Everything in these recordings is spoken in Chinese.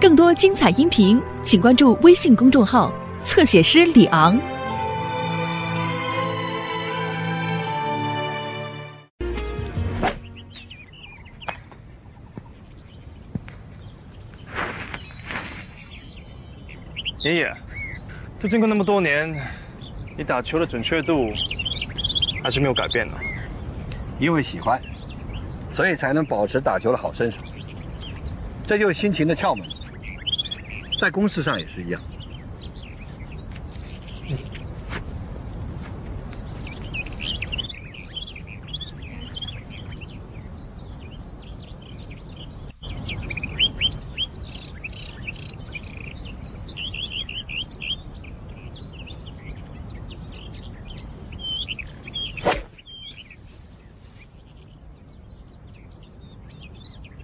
更多精彩音频，请关注微信公众号“侧写师李昂”。爷爷，都经过那么多年，你打球的准确度还是没有改变呢。因为喜欢，所以才能保持打球的好身手。这就是心情的窍门，在公事上也是一样。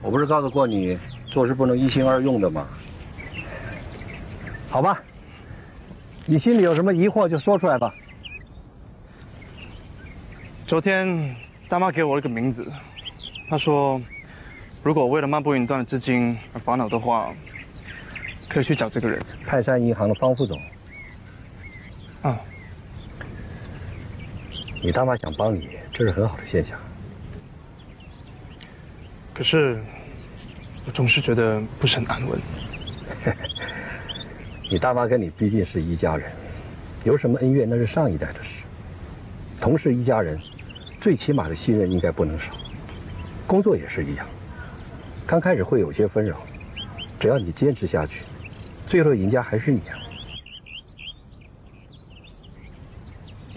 我不是告诉过你，做事不能一心二用的吗？好吧，你心里有什么疑惑就说出来吧。昨天大妈给我了个名字，她说，如果为了漫步云端的资金而烦恼的话，可以去找这个人。泰山银行的方副总，啊，你大妈想帮你，这是很好的现象。可是我总是觉得不是很安稳。你大妈跟你毕竟是一家人，有什么恩怨那是上一代的事。同是一家人，最起码的信任应该不能少。工作也是一样，刚开始会有些纷扰，只要你坚持下去，最后赢家还是你啊。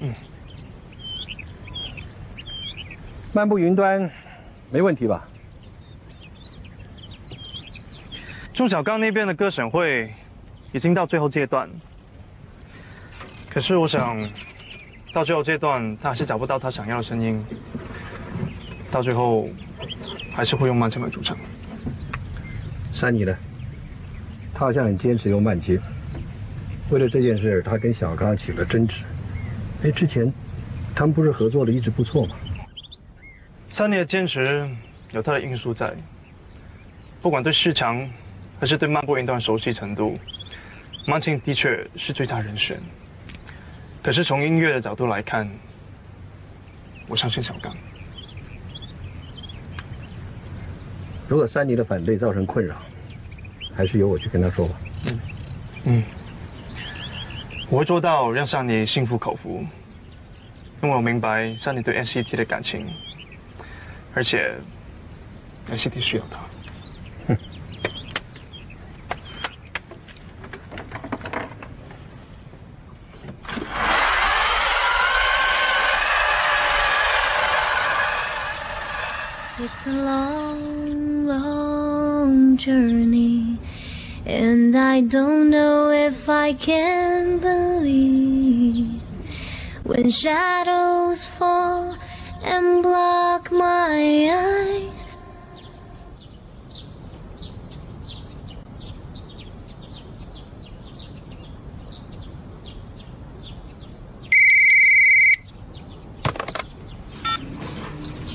嗯，漫步云端，没问题吧？钟小刚那边的歌审会已经到最后阶段，可是我想，到最后阶段他还是找不到他想要的声音，到最后还是会用慢唱来主唱。山妮呢？他好像很坚持用慢接。为了这件事，他跟小刚起了争执。哎，之前他们不是合作的一直不错吗？三妮的坚持有他的因素在，不管对市场还是对漫步云端熟悉程度，曼青的确是最佳人选。可是从音乐的角度来看，我相信小刚。如果山妮的反对造成困扰，还是由我去跟他说吧。嗯，嗯，我会做到让山妮心服口服，因为我明白山妮对 NCT 的感情，而且 NCT 需要他。if I can believe when shadows fall and block my eyes.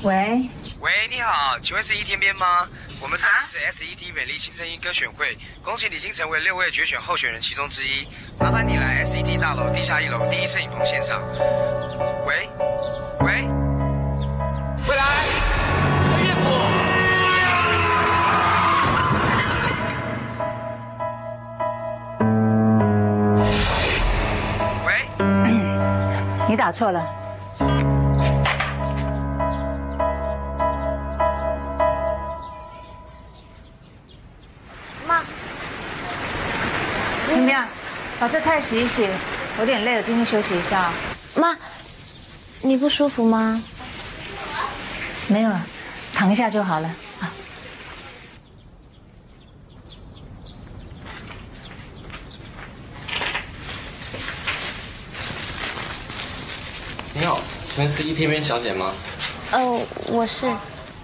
“喂，喂，你好，请问是一天边吗？ 我们这里是 SET 美丽新声音歌选会，恭喜你已经成为六位决选候选人其中之一，麻烦你来 SET 大楼地下一楼第一摄影棚现场。喂，喂，未来，岳父。喂，你打错了。把这菜洗一洗，我有点累了，今天休息一下。妈，你不舒服吗？没有了，躺一下就好了。啊，你好，请问是一天边小姐吗？哦，我是。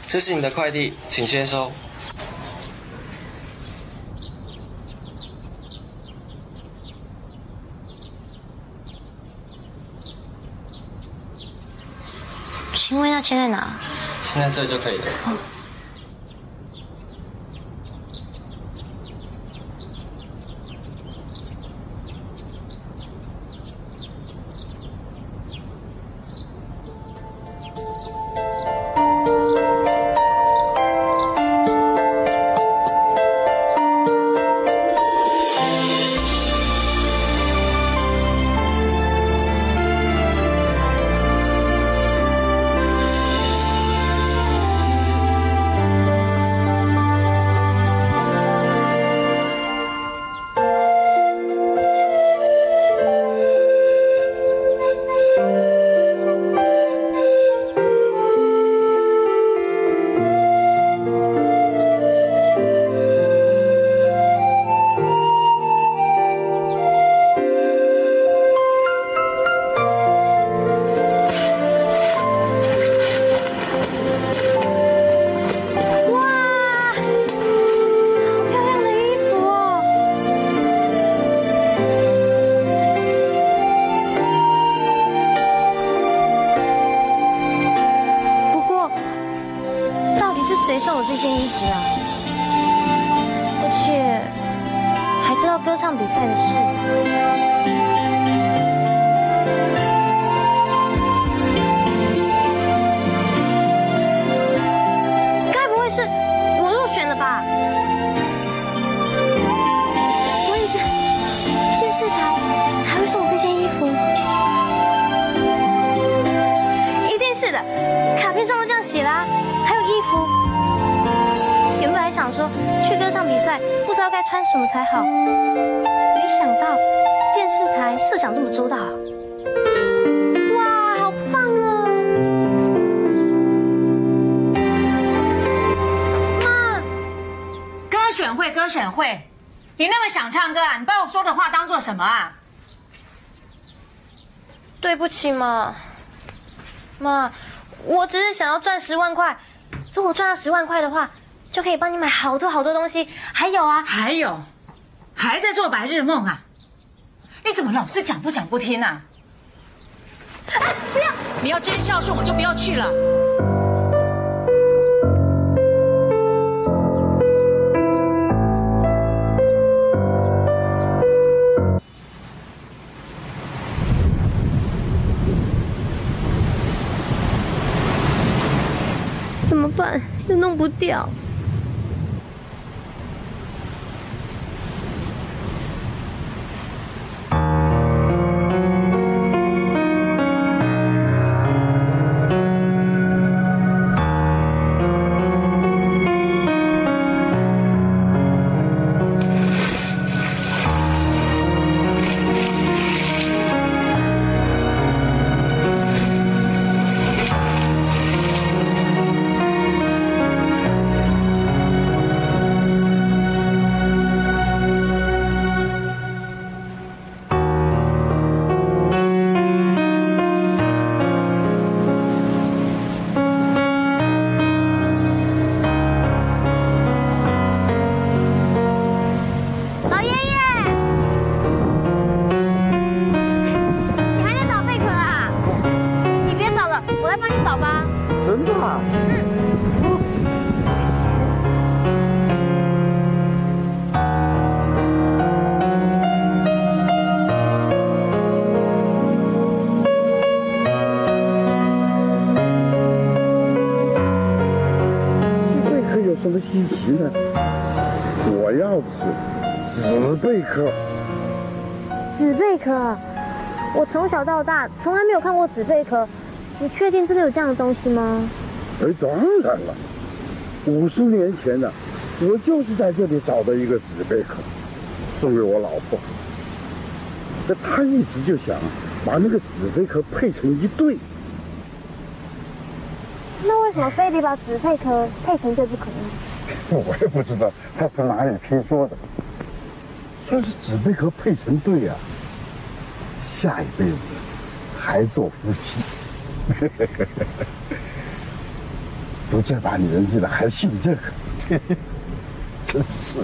这是你的快递，请先收。请问要签在哪？签在这就可以了。比赛的事该不会是我入选了吧？所以电视台才会送我这件衣服。一定是的，卡片上都这样写啦，还有衣服。原本还想说去跟上比赛，不知道该穿什么才好。你那么想唱歌啊？你把我说的话当做什么啊？对不起嘛，妈，我只是想要赚十万块。如果赚到十万块的话，就可以帮你买好多好多东西。还有啊，还有，还在做白日梦啊？你怎么老是讲不讲不听啊？不要！你要真孝顺，我就不要去了。掉。我要的是紫贝壳。紫贝壳，我从小到大从来没有看过紫贝壳。你确定真的有这样的东西吗？哎，当然了，五十年前呢、我就是在这里找到一个紫贝壳，送给我老婆。那她一直就想把那个紫贝壳配成一对。那为什么非得把紫贝壳配成对不可呢？我也不知道他从哪里听说的，说是紫贝壳配成对啊，下一辈子还做夫妻。都这把年纪了还信这个，真是。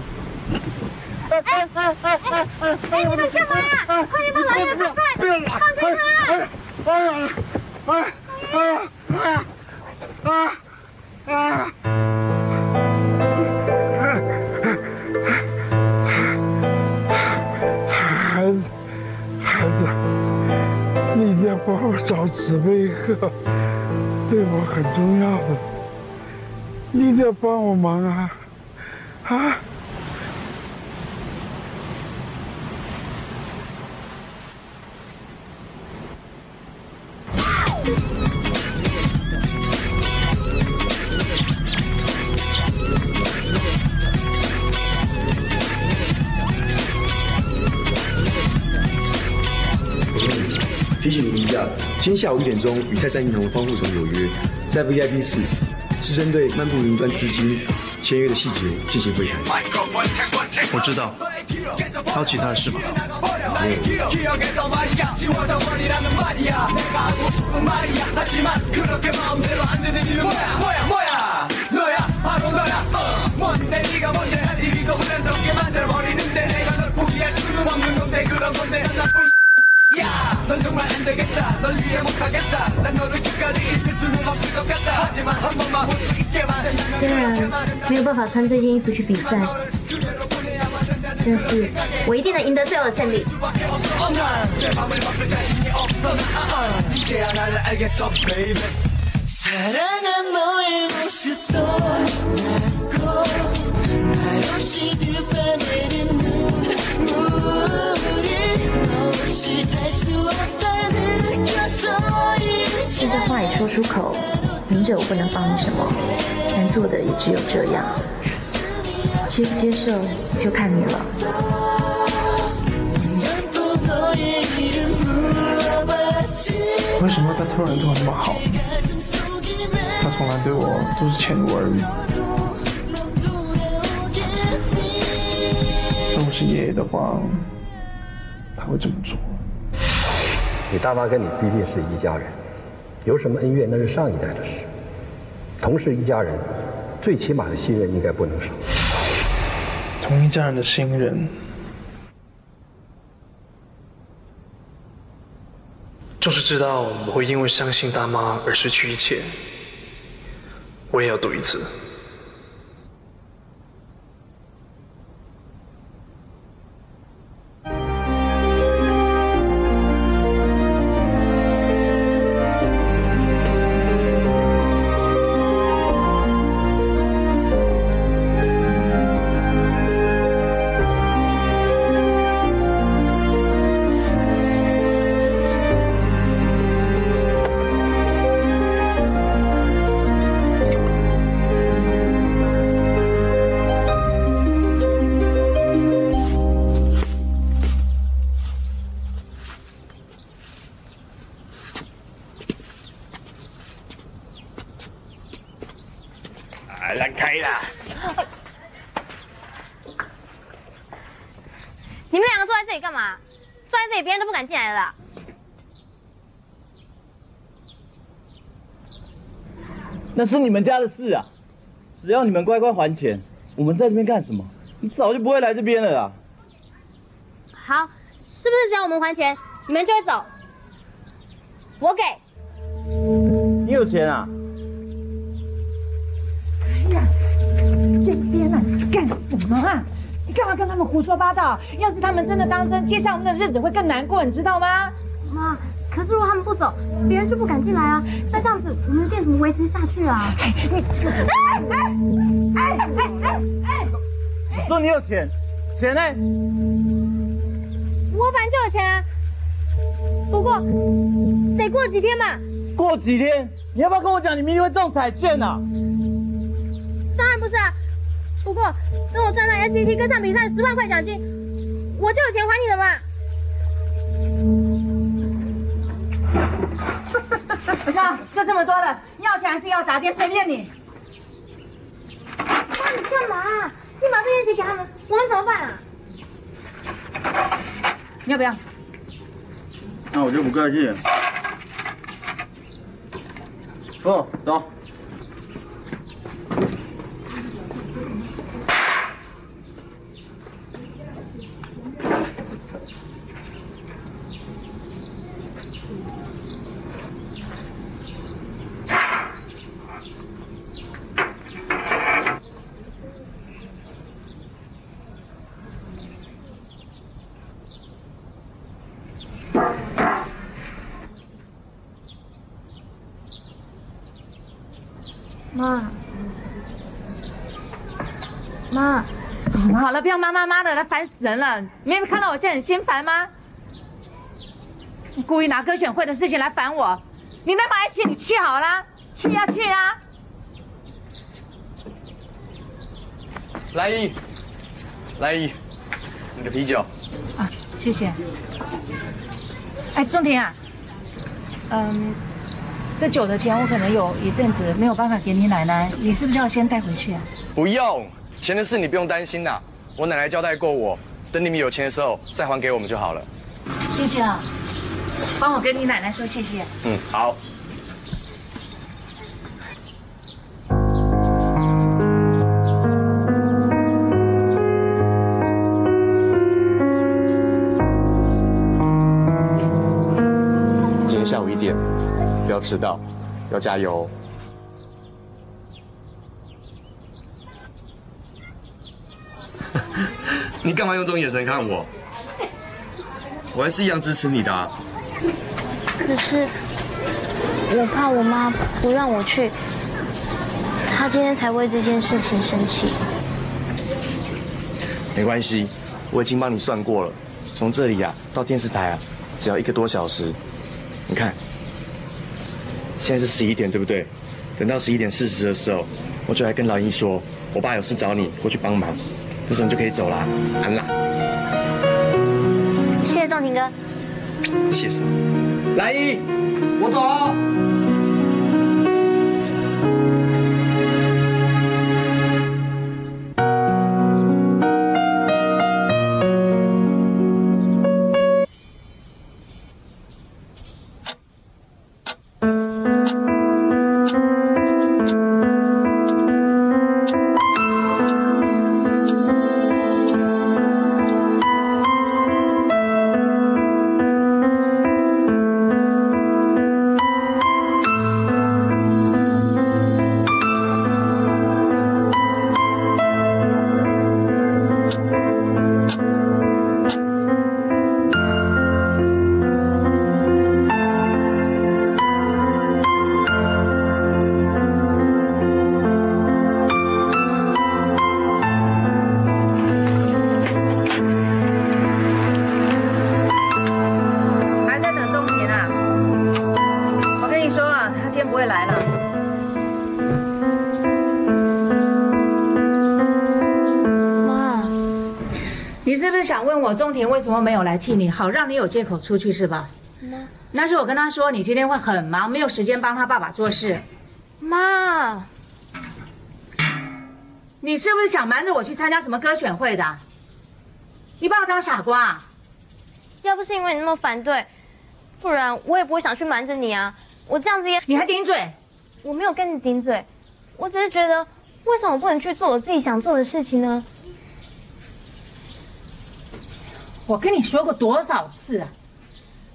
哎哎哎哎哎，你们干嘛呀？快点把老爷爷放开！不要拉！放开他！哎呀！哎哎哎哎我找紫贝壳，对我很重要的，你一定要帮我忙啊！啊！今天下午一点钟与泰山银行方副总有约，在 VIP 室，是针对漫步云端资金签约的细节进行会谈。我知道，还有其他的事吧？되겠다. 널 위해 못하겠다. 난 너를 끝까지 잊을 수는 없을 것 같다. 하지만 한 번만 볼 수 있게만 된다면 그렇게만 된다. 没有办法穿这件衣服去比赛，但是我一定能赢得最后的胜利。 사랑한 너의 모습도 나고 말없이 그 밤에 she 已说出口，明哲我不能帮你什么能做的也只有这样。接不接受就看你了。为什么他突然对我那么好他从来对我都是迁就而已。都不是爷爷的话他会这么做。你大妈跟你毕竟是一家人，有什么恩怨那是上一代的事。同是一家人，最起码的信任应该不能少。同一家人的信任，就是知道我会因为相信大妈而失去一切。我也要赌一次。那是你们家的事啊，只要你们乖乖还钱，我们在这边干什么？你早就不会来这边了啦。好，是不是只要我们还钱，你们就会走？我给。你有钱啊？哎呀，这边啊，你干什么啊？你干嘛跟他们胡说八道？要是他们真的当真，接下来我们的日子会更难过，你知道吗？妈，可是如果他们不走，别人就不敢进来啊。那这样子，我们的店怎么维持下去啊？哎，你，哎哎哎哎哎哎！你说你有钱，钱呢？我本来就有钱啊，不过得过几天嘛。过几天？你要不要跟我讲，你明天会中彩券啊？当然不是啊，不过等我赚到 SCT 歌唱比赛十万块奖金，我就有钱还你了嘛。你看，就这么多了，要钱还是要砸店，随便你。妈，你干嘛？你把这些钱给他们，我们怎么办啊？你要不要？那我就不客气不。哦，走。妈，妈，好了，不要妈妈妈的，他烦死人了。你没有看到我现在很心烦吗？你故意拿歌选会的事情来烦我，你那么爱去，你去好啦，去呀、去呀、来一，来一，你的啤酒。啊，谢谢。哎，仲庭啊，嗯，这酒的钱我可能有一阵子没有办法给你奶奶，你是不是要先带回去啊？不用，钱的事你不用担心啦。我奶奶交代过我，等你们有钱的时候再还给我们就好了。谢谢啊，帮我跟你奶奶说谢谢。嗯，好。今天下午一点，不要迟到，要加油。你干嘛用这种眼神看我？我还是一样支持你的、啊。可是我怕我妈不让我去，她今天才为这件事情生气。没关系，我已经帮你算过了，从这里啊到电视台啊，只要一个多小时。你看，现在是十一点，对不对？等到十一点四十的时候，我就来跟老鹰说，我爸有事找你过去帮忙，这时候你就可以走啦，安啦。谢谢仲庭哥。谢什么？来一，我走了。我中田为什么没有来替你，好让你有借口出去是吧？妈，那是我跟他说你今天会很忙，没有时间帮他爸爸做事。妈，你是不是想瞒着我去参加什么歌选会的？你把我当傻瓜啊？要不是因为你那么反对，不然我也不会想去瞒着你啊。我这样子也……你还顶嘴？我没有跟你顶嘴，我只是觉得，为什么我不能去做我自己想做的事情呢？我跟你说过多少次啊？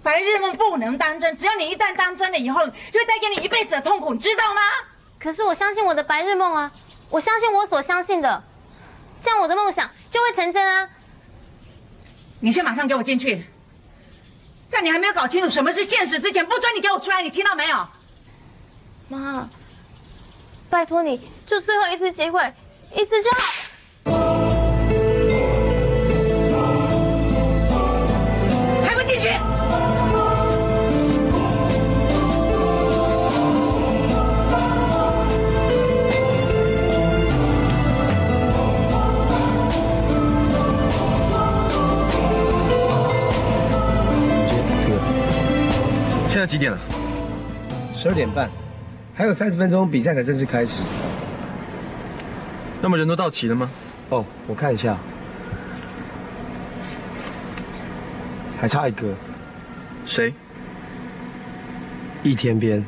白日梦不能当真，只要你一旦当真了以后，就会带给你一辈子的痛苦，你知道吗？可是我相信我的白日梦啊，我相信我所相信的，这样我的梦想就会成真啊。你先马上给我进去，在你还没有搞清楚什么是现实之前，不准你给我出来，你听到没有？妈，拜托你，就最后一次机会，一次就好。现在几点了？十二点半，还有三十分钟比赛才正式开始。那么人都到齐了吗？哦，我看一下，还差一个，谁？易天边。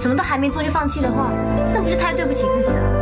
什么都还没做就放弃的话，那不是太对不起自己了？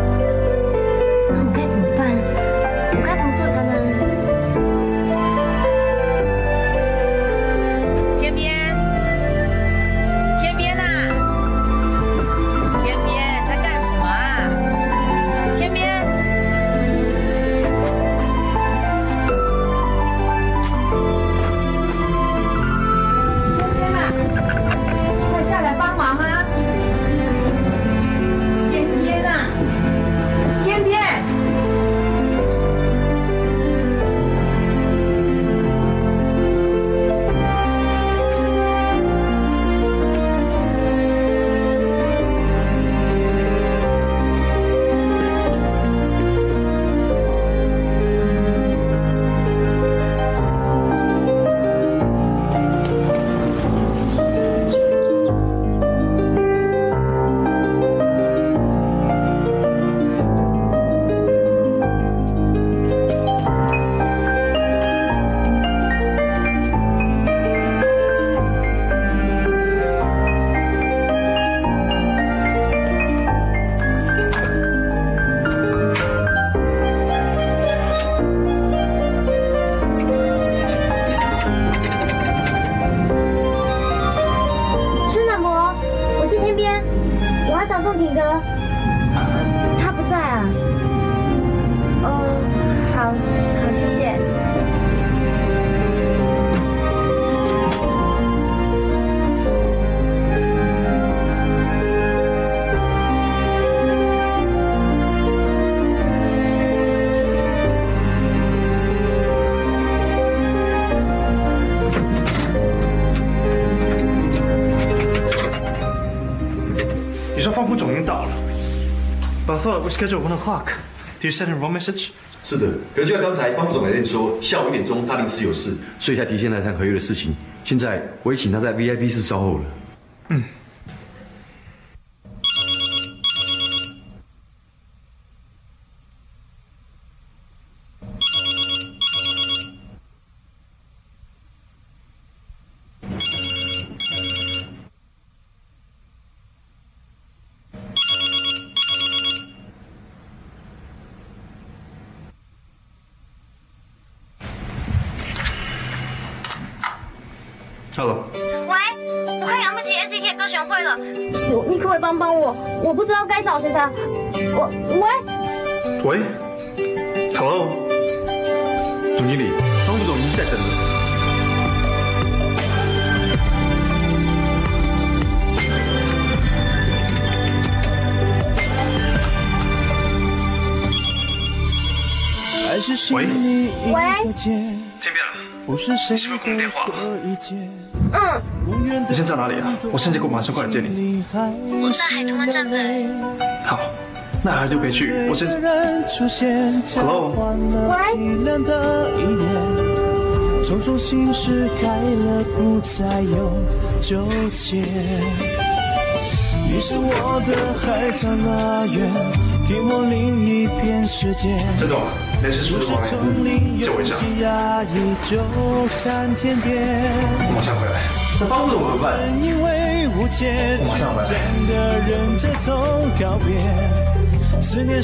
，But I thought we scheduled one o'clock. Do you send a wrong message? 是的，可是就像刚才方副总来电说，下午一点钟他临时有事，所以才提前来谈合约的事情。现在我也请他在 VIP 室稍候了。嗯。Hello，喂，我快养不起 SCT 的歌选会了，你你可不可以帮帮我？我不知道该找谁才好。我喂，喂，Hello，总经理，方副总已经在等了。喂，喂，你是不是公电话？嗯，你现在在哪里啊？我现在过马上过来接你。我在海豚湾站牌。好，那还就别去，我现在。Hello，种种心事开了，不再有纠结。你是我的海角乐园，给我另一片世界。郑总，联系是不是王源？借我一下。我马上回来。那方副总怎么办？因为无解我马上回来。告别，思念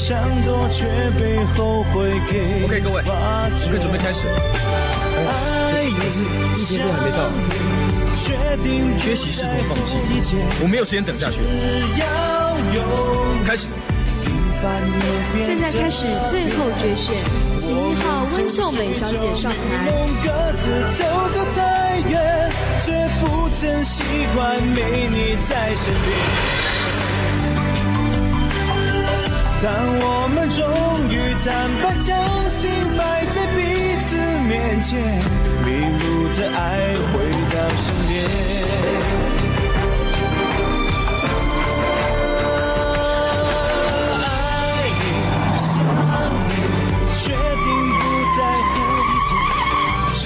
却被后悔给。OK，各位，我们准备开始。哎，可是一天都还没到。缺席试图放弃，我没有时间等下去。开始。现在开始最后决选，十一号温秀美小姐上台。各自走得太远，却不曾习惯没你在身边。当我们终于坦白将心摆在彼此面前，迷路的爱回到身边。不再后一天，只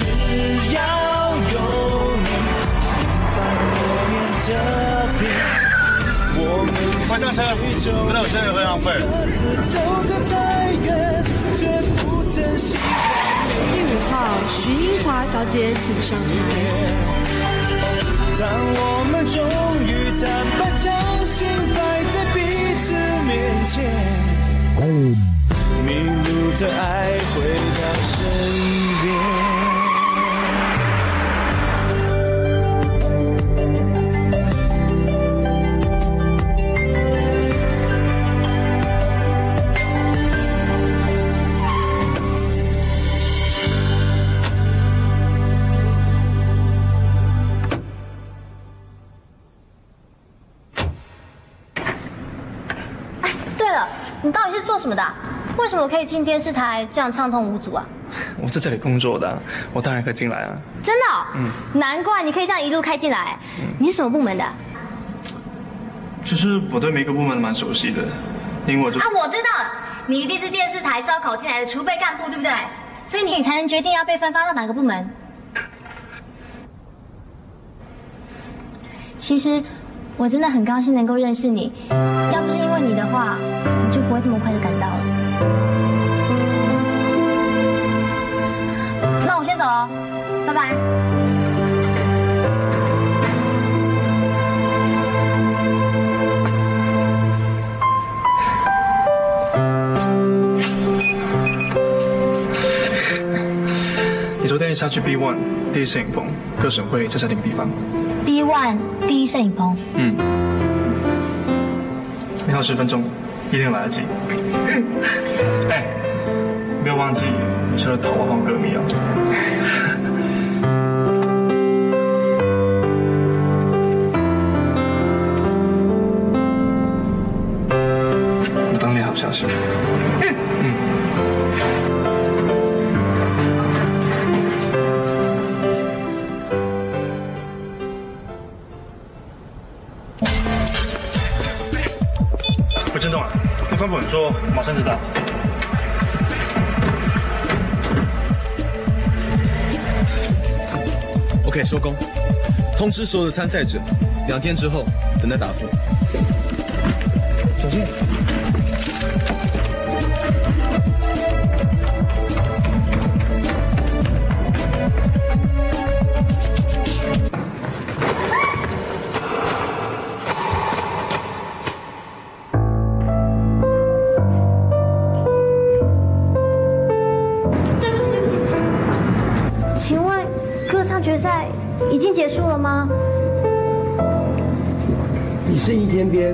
要有你，平凡也变特别。我们快上车，不然我现在会浪费。第五号徐英华小姐请上台。当我们终于坦白将心摆在彼此面前，的爱回到身边。可以进电视台这样畅通无阻啊？我在这里工作的，我当然可以进来啊。真的、哦？嗯，难怪你可以这样一路开进来。你是什么部门的？其实我对每个部门蛮熟悉的，因为我就啊，我知道，你一定是电视台招考进来的储备干部，对不对？所以你才能决定要被分发到哪个部门。其实我真的很高兴能够认识你，要不是因为你的话，我就不会这么快就赶到了。那我先走了，拜拜。你昨天下去 B One 第一摄影棚各省会在在那个地方。B One 第一摄影棚，嗯，你还有十分钟，一定来得及。嗯，哎，没有忘记你是头号歌迷啊！我当你好消息。嗯嗯。不震动啊！跟方本说，马上知收工。通知所有的参赛者，两天之后等待答复。小心。决赛已经结束了吗？你是一天边，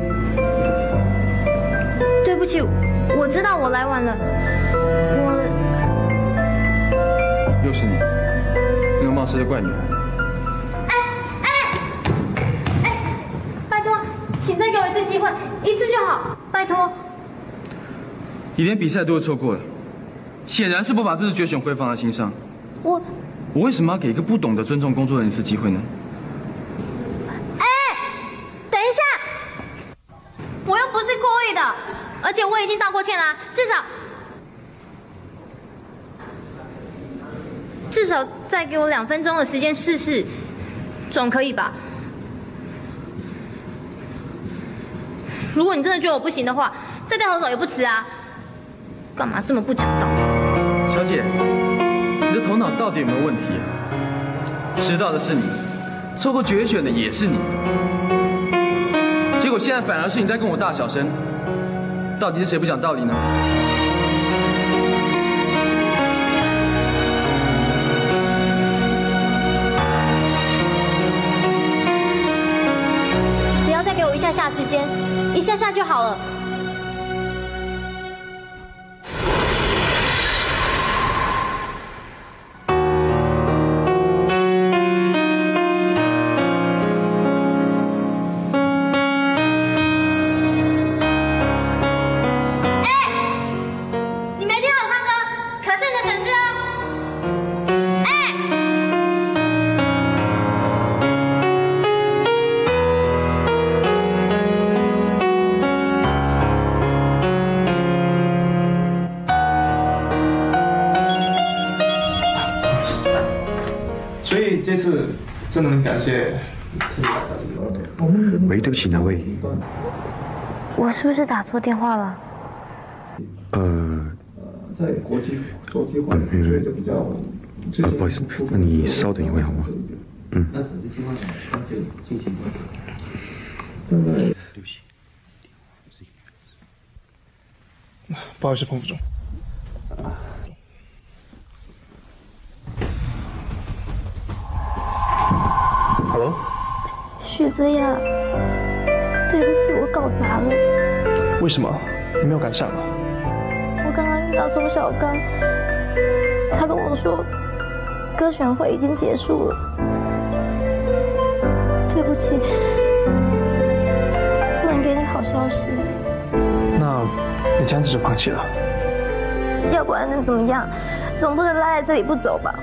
对不起，我知道我来晚了。我又是你，那个冒失的怪女孩。拜托，请再给我一次机会，一次就好，拜托。你连比赛都会错过了，显然是不把这次决选会放在心上。我我为什么要给一个不懂得尊重工作的人一次机会呢？等一下，我又不是故意的，而且我已经道过歉啦，至少至少再给我两分钟的时间试试，总可以吧？如果你真的觉得我不行的话，再带我走也不迟啊。干嘛这么不讲道理？小姐，头脑到底有没有问题啊？迟到的是你，错过决选的也是你，结果现在反而是你在跟我大小声，到底是谁不讲道理呢？只要再给我一下下时间，一下下就好了。是打错电话了？呃，在国际国际嗯嗯，比较啊，不好意思，那你稍等一会好吗？嗯。那紧急情况下，那就进行大概对不起，不好意思，彭副总。Hello，许泽雅，对不起，我搞砸了。为什么你没有赶上啊？我刚刚遇到钟小刚，他跟我说歌选会已经结束了。对不起，不能给你好消息，那你这样子就放弃了？要不然能怎么样？总不能赖在这里不走吧？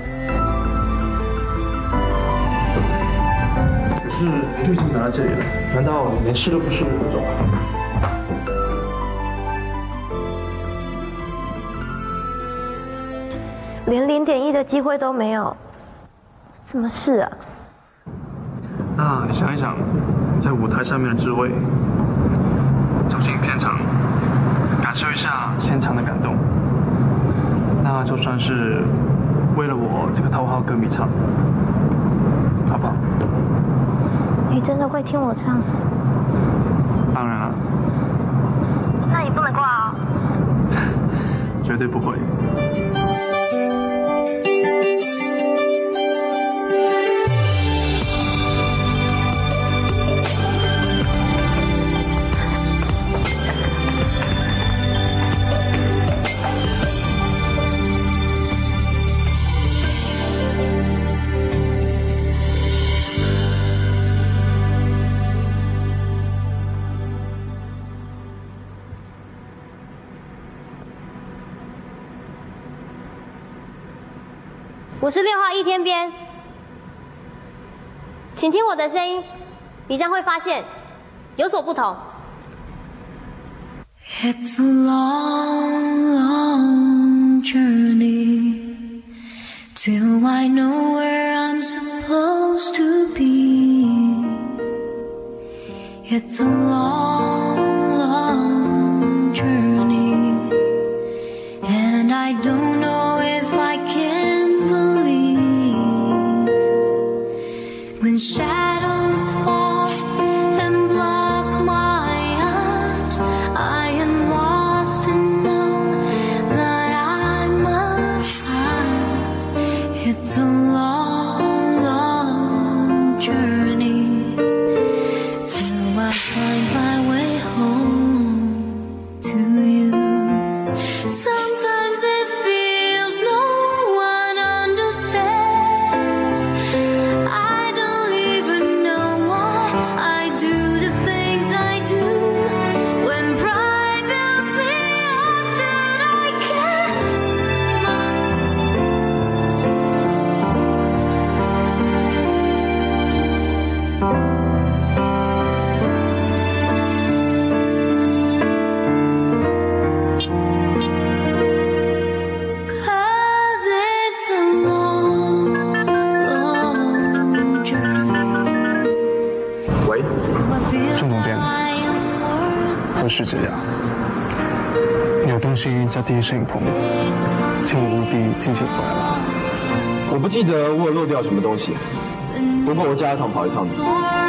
可是你都已经来到这里了，难道连试都不试不走连零点一的机会都没有，什么事啊？那你想一想，在舞台上面的滋味，走进现场，感受一下现场的感动，那就算是为了我这个头号歌迷唱，好不好？你真的会听我唱？当然了，那你不能挂哦。绝对不会。我是六号一天边请听我的声音你将会发现有所不同 it's a long long journey to i know where i'm supposed to be it's a long long journey and i don't shine. 摄影棚请你务必清醒回来。我不记得我有漏掉什么东西。不过我加一趟跑一趟。的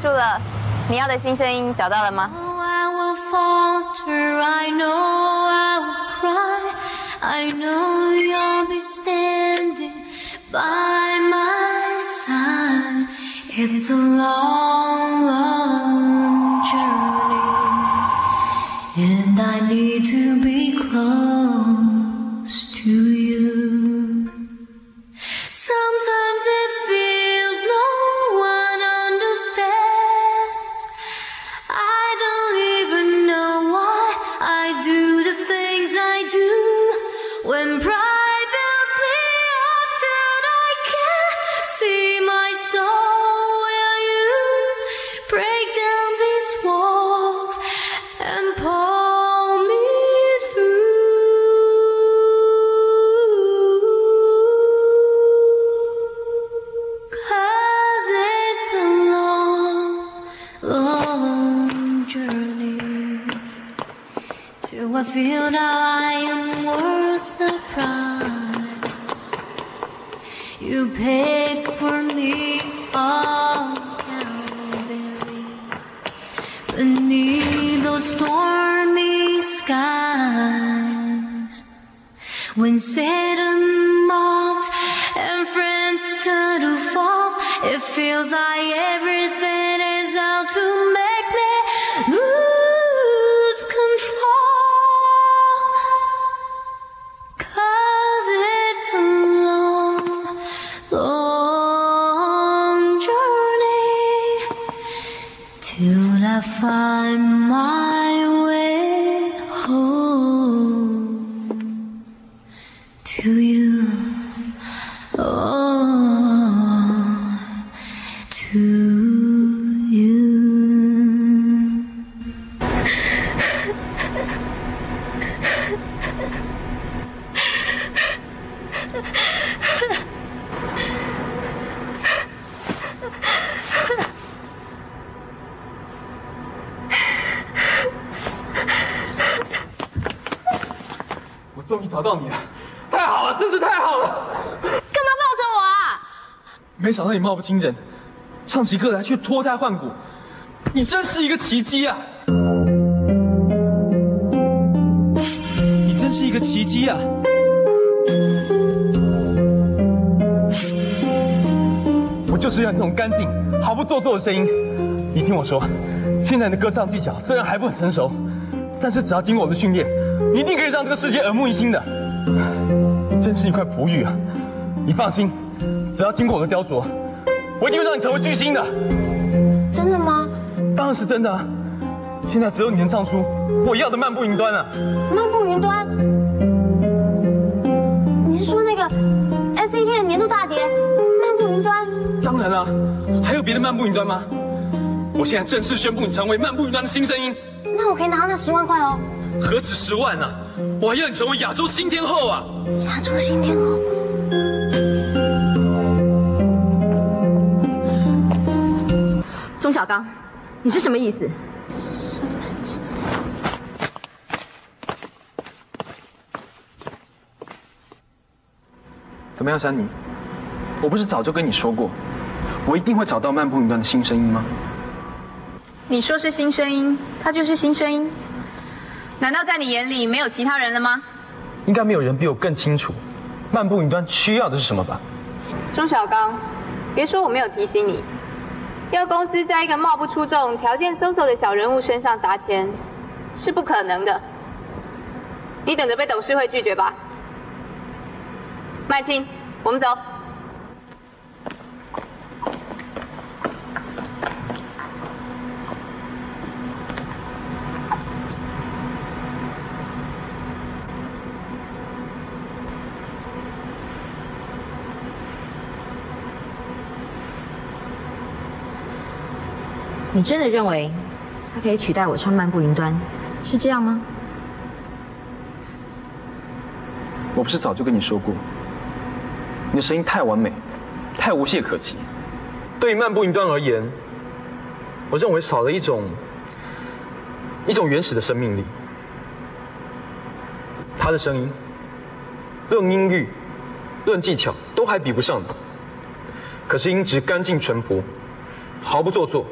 束了你要的新声音找到了吗 i know you'll be standing by my side It's a long 想到你貌不惊人，唱起歌来却脱胎换骨，你真是一个奇迹啊！你真是一个奇迹啊！我就是要这种干净、毫不做作的声音。你听我说，现在的歌唱技巧虽然还不很成熟，但是只要经过我的训练，你一定可以让这个世界耳目一新的。你真是一块璞玉啊！你放心，只要经过我的雕琢，我一定会让你成为巨星的。真的吗？当然是真的啊！现在只有你能唱出我要的漫步云端了。漫步云端？你是说那个 SAT 的年度大碟漫步云端？当然了，还有别的漫步云端吗？我现在正式宣布你成为漫步云端的新声音。那我可以拿到那十万块哦？何止十万啊！我还要你成为亚洲新天后啊！亚洲新天后？钟小刚，你是什么意思？怎么样，珊妮？我不是早就跟你说过，我一定会找到漫步云端的新声音吗？你说是新声音，它就是新声音。难道在你眼里没有其他人了吗？应该没有人比我更清楚，漫步云端需要的是什么吧？钟小刚，别说我没有提醒你，要公司在一个貌不出众、条件搜索的小人物身上砸钱，是不可能的。你等着被董事会拒绝吧。麦青，我们走。你真的认为他可以取代我唱《漫步云端》，是这样吗？我不是早就跟你说过，你的声音太完美，太无懈可击。对于漫步云端而言，我认为少了一种一种原始的生命力。他的声音，论音域、论技巧都还比不上你，可是音质干净淳朴，毫不做作。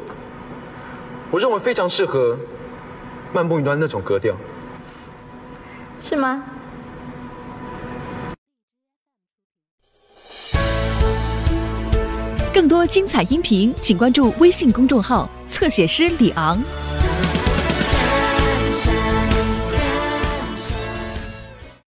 我认为非常适合漫步云端那种格调，是吗？更多精彩音频，请关注微信公众号“侧写师李昂”。